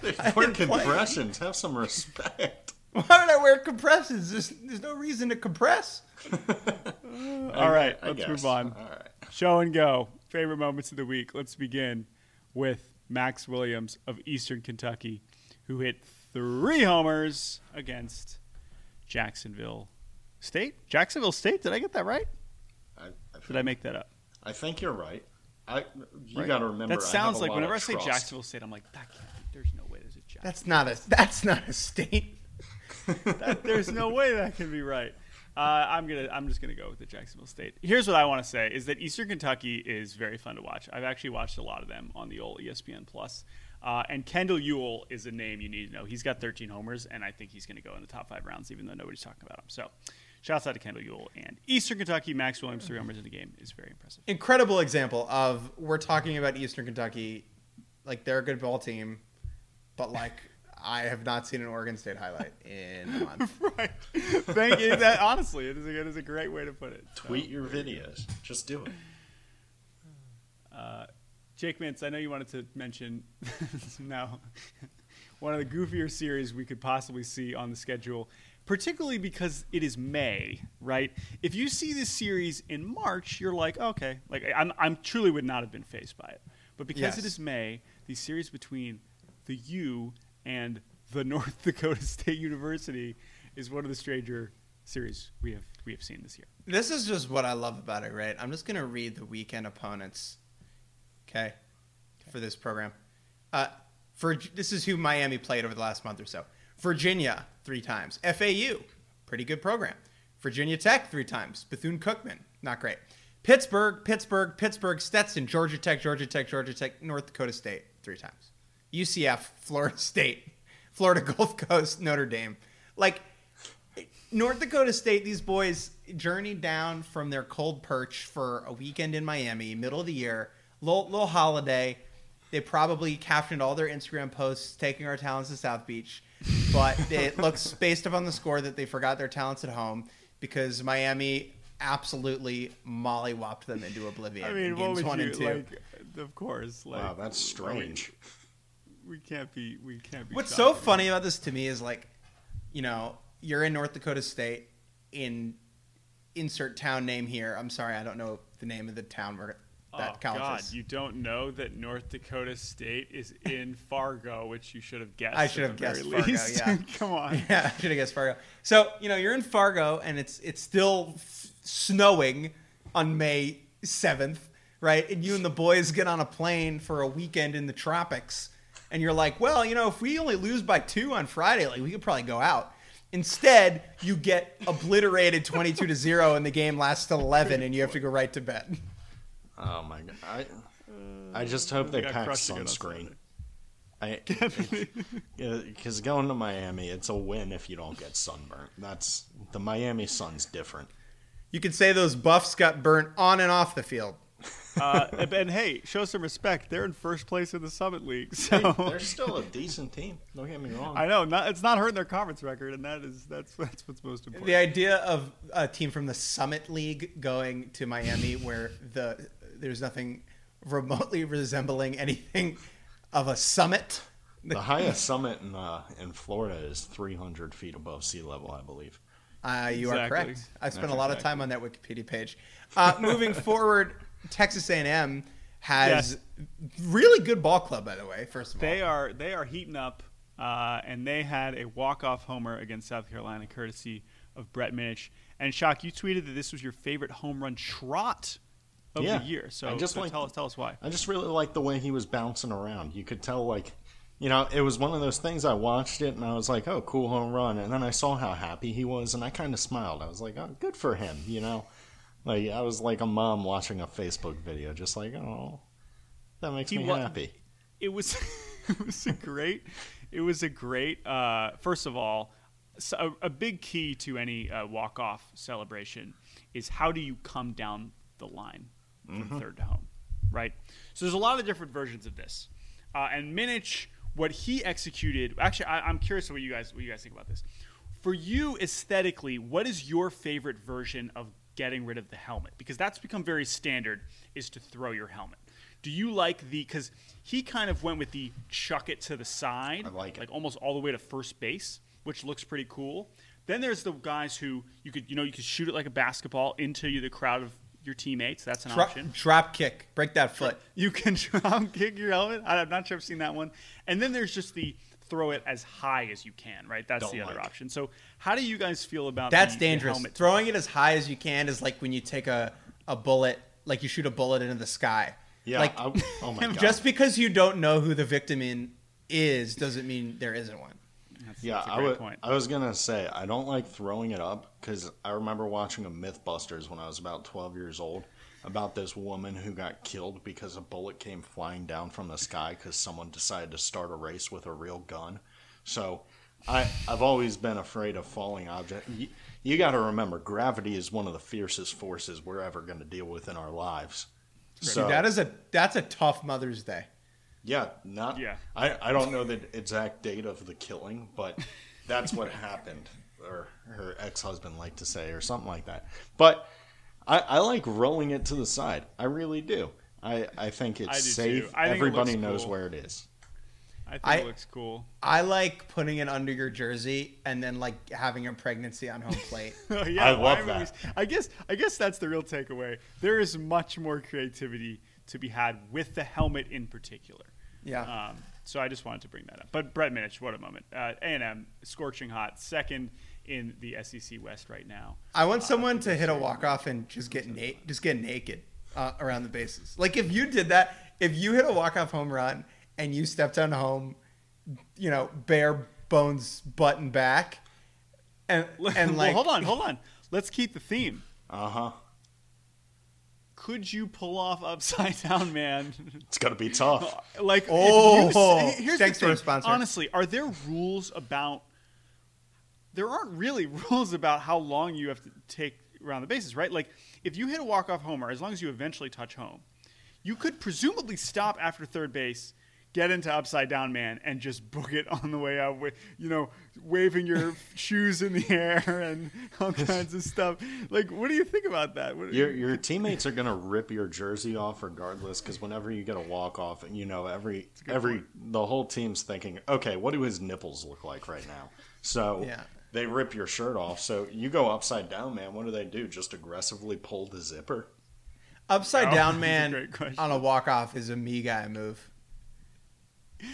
Dude, wear compressions. Play. Have some respect. Why would I wear compressions? There's, there's no reason to compress. All right, I let's guess. move on. All right. Show and go. Favorite moments of the week. Let's begin with Max Williams of Eastern Kentucky, who hit three homers against Jacksonville State. Jacksonville State. Did I get that right? I, I did I make that up? I think you're right. I you right? got to remember. That sounds like whenever I say Jacksonville State, I'm like that can't be. There's no way there's a Jacksonville. That's not a. That's not a state. that, there's no way that can be right. Uh, I'm gonna. I'm just gonna go with the Jacksonville State. Here's what I want to say: is that Eastern Kentucky is very fun to watch. I've actually watched a lot of them on the old ESPN Plus. Uh, and Kendall Ewell is a name you need to know. He's got 13 homers, and I think he's going to go in the top five rounds, even though nobody's talking about him. So, shouts out to Kendall Ewell and Eastern Kentucky. Max Williams three homers in the game is very impressive. Incredible example of we're talking about Eastern Kentucky, like they're a good ball team, but like I have not seen an Oregon State highlight in a month. right. Thank you. That honestly, it is, a, it is a great way to put it. Tweet so, your videos. Just do it. Uh, Jake Mintz, I know you wanted to mention now one of the goofier series we could possibly see on the schedule, particularly because it is May, right? If you see this series in March, you're like, okay, like I'm, I'm truly would not have been faced by it. But because Yes. it is May, the series between the U and the North Dakota State University is one of the stranger series we have we have seen this year. This is just what I love about it, right? I'm just gonna read the weekend opponents, okay, for this program. Uh, for this is who Miami played over the last month or so. Virginia three times. FAU, pretty good program. Virginia Tech three times. Bethune Cookman, not great. Pittsburgh, Pittsburgh, Pittsburgh, Stetson, Georgia Tech, Georgia Tech, Georgia Tech, North Dakota State three times. UCF, Florida State, Florida Gulf Coast, Notre Dame. Like North Dakota State, these boys journeyed down from their cold perch for a weekend in Miami, middle of the year, little, little holiday. They probably captioned all their Instagram posts taking our talents to South Beach, but it looks based upon the score that they forgot their talents at home because Miami absolutely mollywopped them into oblivion. I mean, in what games would one you and two. like? Of course, like Wow, that's strange. We can't be we can't be. What's so funny about this to me is like, you know, you're in North Dakota State in insert town name here. I'm sorry, I don't know the name of the town where that oh, college God, is. you don't know that North Dakota State is in Fargo, which you should have guessed. I should have guessed Fargo, least. yeah. Come on. yeah, I should have guessed Fargo. So you know, you're in Fargo, and it's it's still f- snowing on May seventh, right? And you and the boys get on a plane for a weekend in the tropics, and you're like, well, you know, if we only lose by two on Friday, like we could probably go out. Instead, you get obliterated 22 to 0 and the game lasts 11 and you have to go right to bed. Oh my god! I, I just hope they pack crushed on sunscreen. I because going to Miami, it's a win if you don't get sunburnt. That's the Miami sun's different. You could say those buffs got burnt on and off the field. Uh, and, and hey, show some respect. They're in first place in the Summit League, so They're still a decent team. Don't get me wrong. I know not, it's not hurting their conference record, and that is that's that's what's most important. The idea of a team from the Summit League going to Miami where the there's nothing remotely resembling anything of a summit. the highest summit in uh, in Florida is 300 feet above sea level, I believe. Uh, you are correct. I spent That's a lot of time on that Wikipedia page. Uh, moving forward, Texas A&M has really good ball club, by the way. First of all, They are they are heating up, uh, and they had a walk off homer against South Carolina, courtesy of Brett Minich. And Schoch, you tweeted that this was your favorite home run trot of Yeah. the year. So, I just so like- tell us tell us why. I just really liked the way he was bouncing around. You could tell, like, you know, it was one of those things. I watched it and I was like, "Oh, cool home run!" And then I saw how happy he was, and I kind of smiled. I was like, "Oh, good for him," you know. Like I was like a mom watching a Facebook video, just like, "Oh, that makes He me wa- happy." it was it was a great it was a great uh, first of all so a, a big key to any uh, walk off celebration is how do you come down the line from third to home right? So there's a lot of different versions of this uh, and Minich what he executed actually I, I'm curious what you guys what you guys think about this. For you aesthetically what is your favorite version of getting rid of the helmet because that's become very standard is to throw your helmet do you like the because he kind of went with the chuck it to the side I like it. like almost all the way to first base which looks pretty cool then there's the guys who you could you know you could shoot it like a basketball into the crowd of your teammates that's an drop, option drop kick, break that foot. you can drop kick your helmet. I'm not sure I've seen that one. And then there's just the throw it as high as you can, right? That's Don't the other like. option. So how do you guys feel about That's the, the dangerous. helmet Throwing it as high as you can is like when you take a, a bullet, like you shoot a bullet into the sky. Yeah. Like, I, oh my god. just because you don't know who the victim in is doesn't mean there isn't one. That's, Yeah, that's a I great wa- point. I was gonna say I don't like throwing it up because I remember watching a MythBusters when I was about 12 years old about this woman who got killed because a bullet came flying down from the sky because someone decided to start a race with a real gun. So I I've always been afraid of falling objects. You, you got to remember, gravity is one of the fiercest forces we're ever going to deal with in our lives. So Dude, that is a that's a tough Mother's Day. yeah, not. Yeah. I, I don't know the exact date of the killing, but that's what happened, or her ex husband liked to say, or something like that. But I, I like rolling it to the side. I really do. I, I think it's do safe. too. I think it Everybody knows cool. where it is. I think I- it looks cool. I like putting it under your jersey and then like having a pregnancy on home plate. Oh, yeah, I love haven't we- that. I guess I guess that's the real takeaway. There is much more creativity to be had with the helmet in particular. Yeah. Um, so I just wanted to bring that up. But Brett Minich, what a moment! Uh, A and M scorching hot, second in the SEC West right now. I want someone to hit a walk off and just get na- just get naked uh, around the bases. Like if you did that, if you hit a walk off home run and you stepped on home, you know, bare bones button back, and and like well, hold on, hold on. Let's keep the theme. Uh huh. Could you pull off upside down, man? It's gonna be tough. like, Oh, you here's thanks the for a thing. sponsor. Honestly, are there rules about? There aren't really rules about how long you have to take around the bases, right? Like, if you hit a walk off homer, as long as you eventually touch home, you could presumably stop after third base, get into upside down man, and just book it on the way out with, you know, waving your shoes in the air and all kinds of stuff. Like, what do you think about that? What, Your your teammates are gonna rip your jersey off regardless, because whenever you get a walk off, you know every every the whole team's thinking, okay, what do his nipples look like right now? So Yeah. They rip your shirt off. So you go upside down, man. What do they do? Just aggressively pull the zipper? upside Oh, down that's a man on a walk off is a me guy move.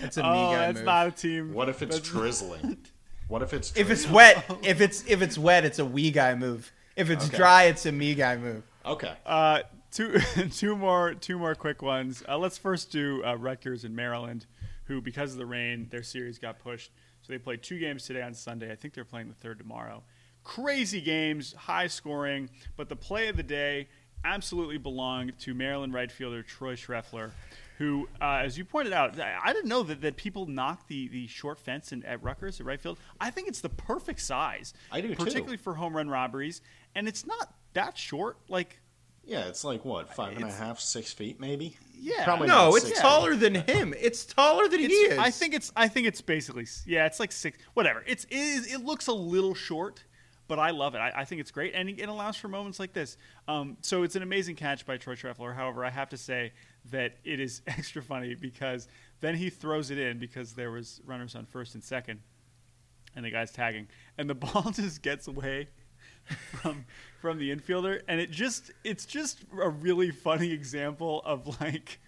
It's a me oh, guy that's move. not a team. What if it's drizzling? What if it's if it's wet, if it's if it's wet, it's a we guy move. If it's Okay. dry, it's a me guy move. okay? Uh, two, two more, two more quick ones. Uh, let's first do uh, Rutgers in Maryland, who because of the rain, their series got pushed. So they played two games today on Sunday. I think they're playing the third tomorrow. Crazy games, high scoring, but the play of the day absolutely belonged to Maryland right fielder Troy Schreffler, who, uh, as you pointed out, I didn't know that, that people knock the, the short fence in, at Rutgers at right field. I think it's the perfect size. I do too. particularly for home run robberies, and it's not that short. Like Yeah, it's like what five and a half, six feet, maybe. Yeah. Probably No, it's six taller than him. It's taller than he is. I think it's. I think it's basically. Yeah, it's like six. Whatever. It's it, is, it looks a little short, but I love it. I, I think it's great, and it, it allows for moments like this. Um, so it's an amazing catch by Troy Schreffler. However, I have to say that it is extra funny because then he throws it in because there was runners on first and second, and the guy's tagging, and the ball just gets away from from the infielder, and it just it's just a really funny example of like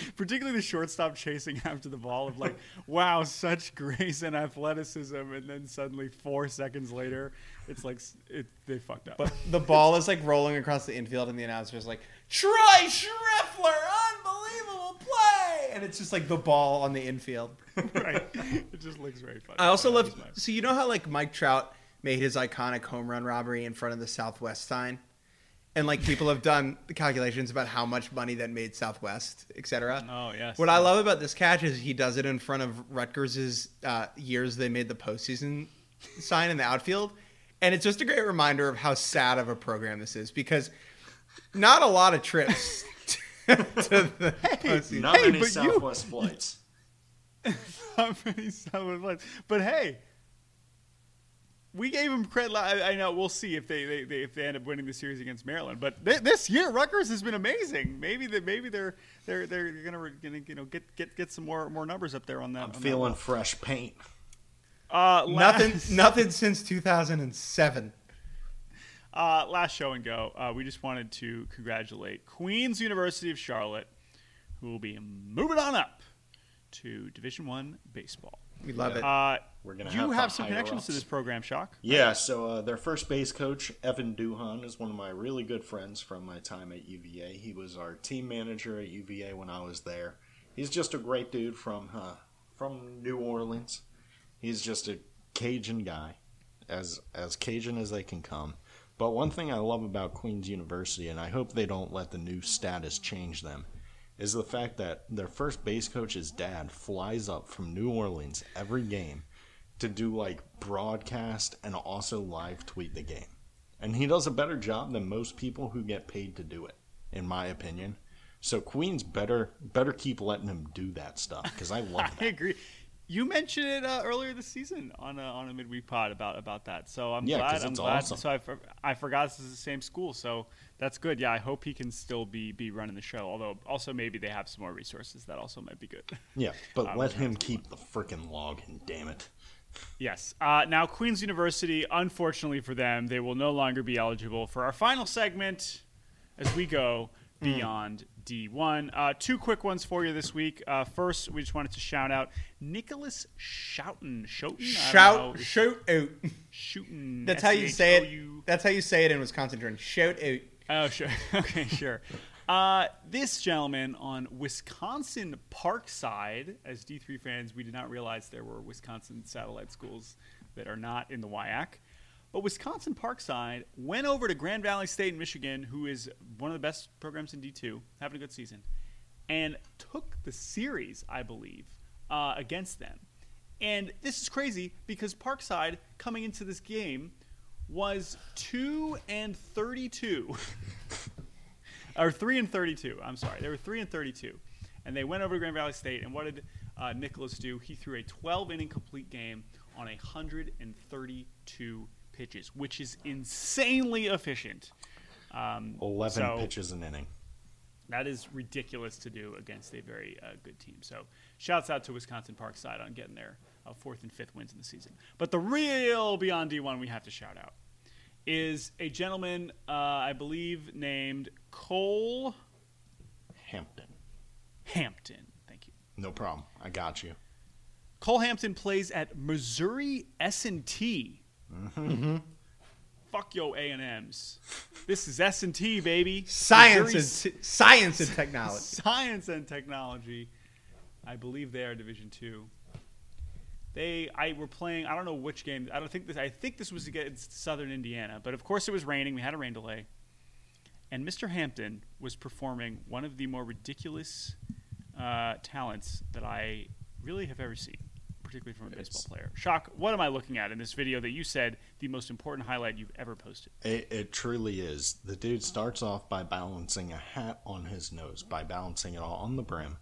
particularly the shortstop chasing after the ball of like, wow, such grace and athleticism, and then suddenly four seconds later, it's like it, they fucked up. But the ball is like rolling across the infield, and the announcer is like, Troy Schreffler, unbelievable play! And it's just like the ball on the infield. right, it just looks very funny. I also love. was So you know how like Mike Trout made his iconic home run robbery in front of the Southwest sign, and like people have done the calculations about how much money that made Southwest, etc. Oh yes. What I love about this catch is he does it in front of Rutgers' uh, years they made the postseason sign in the outfield, and it's just a great reminder of how sad of a program this is because not a lot of trips to the postseason. Not Hey, many but you- Southwest flights. Not many Southwest flights. But hey, we gave them credit. I, I know we'll see if they, they, they if they end up winning the series against Maryland. But th- this year, Rutgers has been amazing. Maybe that maybe they're they're they're gonna, gonna you know get get get some more more numbers up there on that. I'm on feeling wall. fresh paint. uh, Nothing, nothing since 2007. Uh, last show and go. Uh, we just wanted to congratulate Queens University of Charlotte, who will be moving on up to Division One baseball. We love it. Uh, We're gonna you have have, some connections to this program, Schoch. Yeah, so uh, their first base coach, Evan Duhan, is one of my really good friends from my time at UVA. He was our team manager at UVA when I was there. He's just a great dude from uh, from New Orleans. He's just a Cajun guy, as as Cajun as they can come. But one thing I love about Queens University, and I hope they don't let the new status change them, is the fact that their first base coach's dad flies up from New Orleans every game to do like broadcast and also live tweet the game. And he does a better job than most people who get paid to do it, in my opinion. So Queens better better keep letting him do that stuff because I love That. I agree. You mentioned it uh, earlier this season on a, on a midweek pod about about that. So I'm Yeah, glad. I'm glad. awesome. So I, for, I forgot this is the same school. So that's good. Yeah, I hope he can still be be running the show. Although also maybe they have some more resources that also might be good. Yeah, but Um, let him keep the freaking login, damn it. Yes. Uh, now, Queen's University, unfortunately for them, they will no longer be eligible for our final segment as we go beyond D1. Uh, two quick ones for you this week. Uh, first, we just wanted to shout out Nicholas Shouten. Schouten? I don't know. Shout, shout out. Shooting. That's how you say it. That's how you say it in Wisconsin. Jordan. Shout out. Oh, sure. okay, sure. Uh, this gentleman on Wisconsin Parkside, as D3 fans, we did not realize there were Wisconsin satellite schools that are not in the WIAC. But Wisconsin Parkside went over to Grand Valley State in Michigan, who is one of the best programs in D2, having a good season, and took the series, I believe, uh, against them. And this is crazy because Parkside, coming into this game, was 2 and 32. or 3 and 32. I'm sorry. They were 3 and 32. And they went over to Grand Valley State. And what did uh, Nicholas do? He threw a 12 inning complete game on 132 pitches, which is insanely efficient. Um, 11 so- pitches an inning. that is ridiculous to do against a very uh, good team. So, shouts out to Wisconsin Parkside on getting their uh, fourth and fifth wins in the season. But the real Beyond D1 we have to shout out is a gentleman, uh, I believe, named Cole Hampton. Hampton. Thank you. No problem. I got you. Cole Hampton plays at Missouri S&T. Mm-hmm. Fuck yo A and M's. This is S and T, baby. Science Missouri and science and technology. Science and technology. I believe they are Division Two. They, I were playing. I don't know which game. I don't think this. I think this was against Southern Indiana, but of course it was raining. We had a rain delay, and Mr. Hampton was performing one of the more ridiculous uh, talents that I really have ever seen, particularly from a baseball It's- player. Schoch. What am I looking at in this video that you said the most important highlight you've ever posted? It, it truly is. The dude starts off by balancing a hat on his nose, by balancing it all on the brim.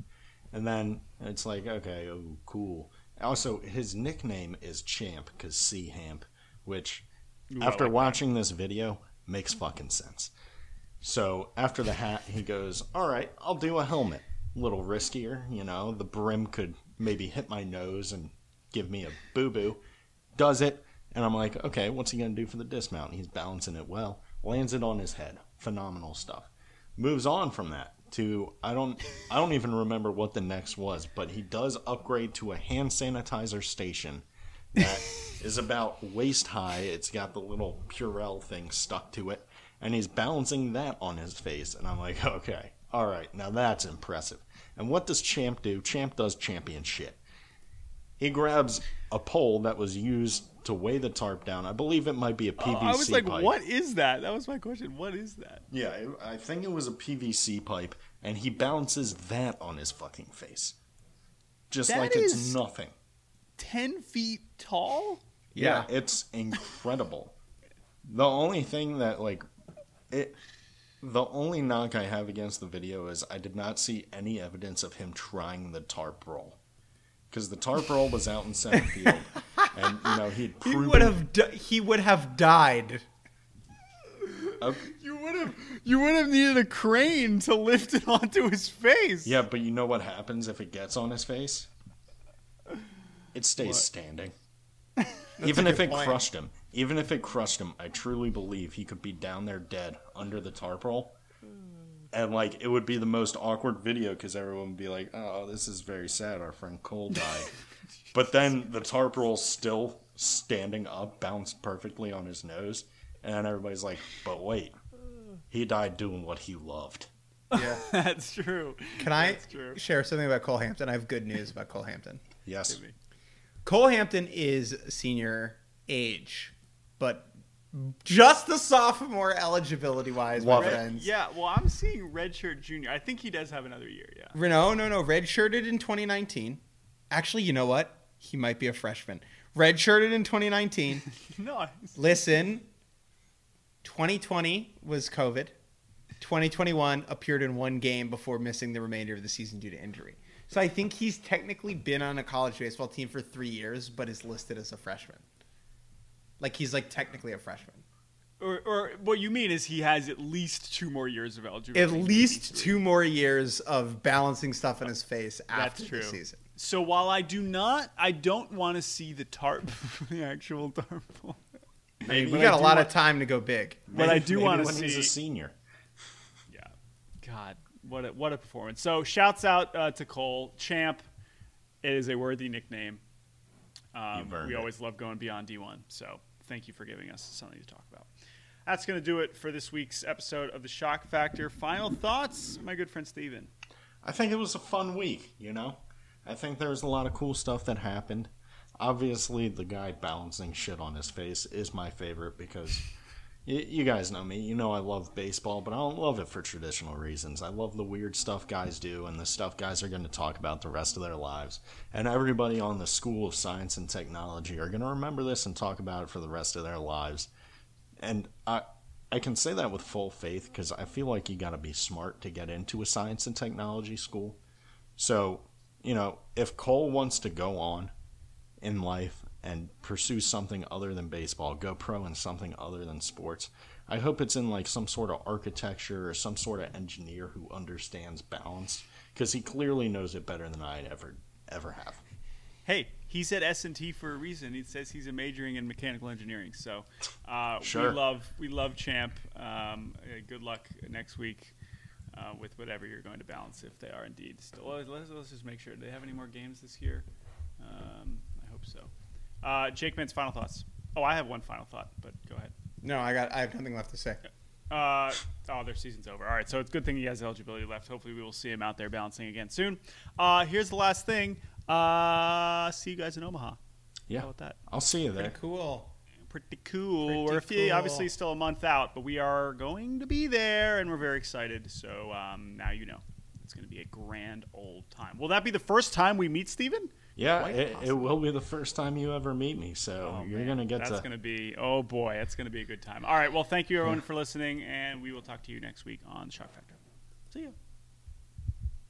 And then it's like, okay, oh, cool. Also, his nickname is Champ because C Hamp, which, Ooh, after like that. watching this video, makes fucking sense. So after the hat, he goes, all right, I'll do a helmet. A little riskier, you know, the brim could maybe hit my nose and give me a boo boo. Does it, and I'm like, okay, what's he gonna do for the dismount? He's balancing it well, lands it on his head. Phenomenal stuff. Moves on from that to I don't I don't even remember what the next was, but he does upgrade to a hand sanitizer station that is about waist high. It's got the little Purell thing stuck to it, and he's balancing that on his face. And I'm like, okay, all right, now that's impressive. And what does Champ do? Champ does champion shit. He grabs a pole that was used to weigh the tarp down. I believe it might be a PVC Oh, I was like, pipe. what is that? That was my question. What is that? Yeah, I think it was a PVC pipe, and he balances that on his fucking face. Just That like it's nothing. 10 feet tall? Yeah, it's incredible. the only thing that like it the only knock I have against the video is I did not see any evidence of him trying the tarp roll. Because the tarp roll was out in center field, and you know he'd He would have di- he would have died. Okay. You would have you would have needed a crane to lift it onto his face. Yeah, but you know what happens if it gets on his face? It stays What? standing. even if it point. crushed him, even if it crushed him, I truly believe he could be down there dead under the tarp roll. And like it would be the most awkward video because everyone would be like, "Oh, this is very sad. Our friend Cole died." but then the tarp roll's still standing up, bounced perfectly on his nose, and everybody's like, "But wait, he died doing what he loved." Yeah. That's true. Can I true. share something about Cole Hampton? I have good news about Cole Hampton. Yes. Cole Hampton is senior age, but just the sophomore eligibility wise, my Love friends. Yeah, well, I'm seeing Redshirt Junior. I think he does have another year. Yeah. No, no, no. Redshirted in 2019. Actually, you know what? He might be a freshman. Redshirted in 2019. no. Listen, 2020 was COVID. 2021 appeared in one game before missing the remainder of the season due to injury. So I think he's technically been on a college baseball team for three years, but is listed as a freshman. Like he's like technically a freshman. Or, or what you mean is he has at least two more years of eligibility. At least two more years of balancing stuff in his face after true. the season. So while I do not, I don't want to see the tarp, the actual tarp. I mean, we got a lot want- of time to go big. But I do wanna when he's see- a senior. Yeah. God, what a, what a performance. So shouts out uh, to Cole. Champ it is a worthy nickname. Um, You've we it. always love going beyond D1. So thank you for giving us something to talk about. That's going to do it for this week's episode of The Schoch Factor. Final thoughts, my good friend Stephen. I think it was a fun week, you know? I think there was a lot of cool stuff that happened. Obviously, the guy balancing shit on his face is my favorite because you guys know me. You know I love baseball, but I don't love it for traditional reasons. I love the weird stuff guys do and the stuff guys are going to talk about the rest of their lives. And everybody on the School of Science and Technology are going to remember this and talk about it for the rest of their lives. And I I can say that with full faith because I feel like you got to be smart to get into a science and technology school. So, you know, if Cole wants to go on in life and pursue something other than baseball, go pro in something other than sports, I hope it's in like some sort of architecture or some sort of engineer who understands balance because he clearly knows it better than I ever ever have. Hey, he said S and T for a reason. He says he's a majoring in mechanical engineering. So uh, Sure. we love we love Champ. Um, uh, good luck next week uh, with whatever you're going to balance, if they are indeed still. Let's, let's, let's just make sure. Do they have any more games this year? Um, I hope so. Uh, Jake Mintz final thoughts. Oh, I have one final thought, but go ahead. No, I got. I have nothing left to say. Uh, oh, their season's over. All right, so it's a good thing he has eligibility left. Hopefully, we will see him out there balancing again soon. Uh, here's the last thing. Uh, see you guys in Omaha. Yeah, How about that? I'll see you there. Pretty cool. Pretty cool. Pretty we're a few, cool. obviously still a month out, but we are going to be there, and we're very excited. So um, now you know. It's going to be a grand old time. Will that be the first time we meet Stephen? Yeah, it, it will be the first time you ever meet me, so Oh, you're man. gonna get That's to. going to be. Oh boy, that's going to be a good time. All right. Well, thank you everyone for listening, and we will talk to you next week on Schoch Factor. See you.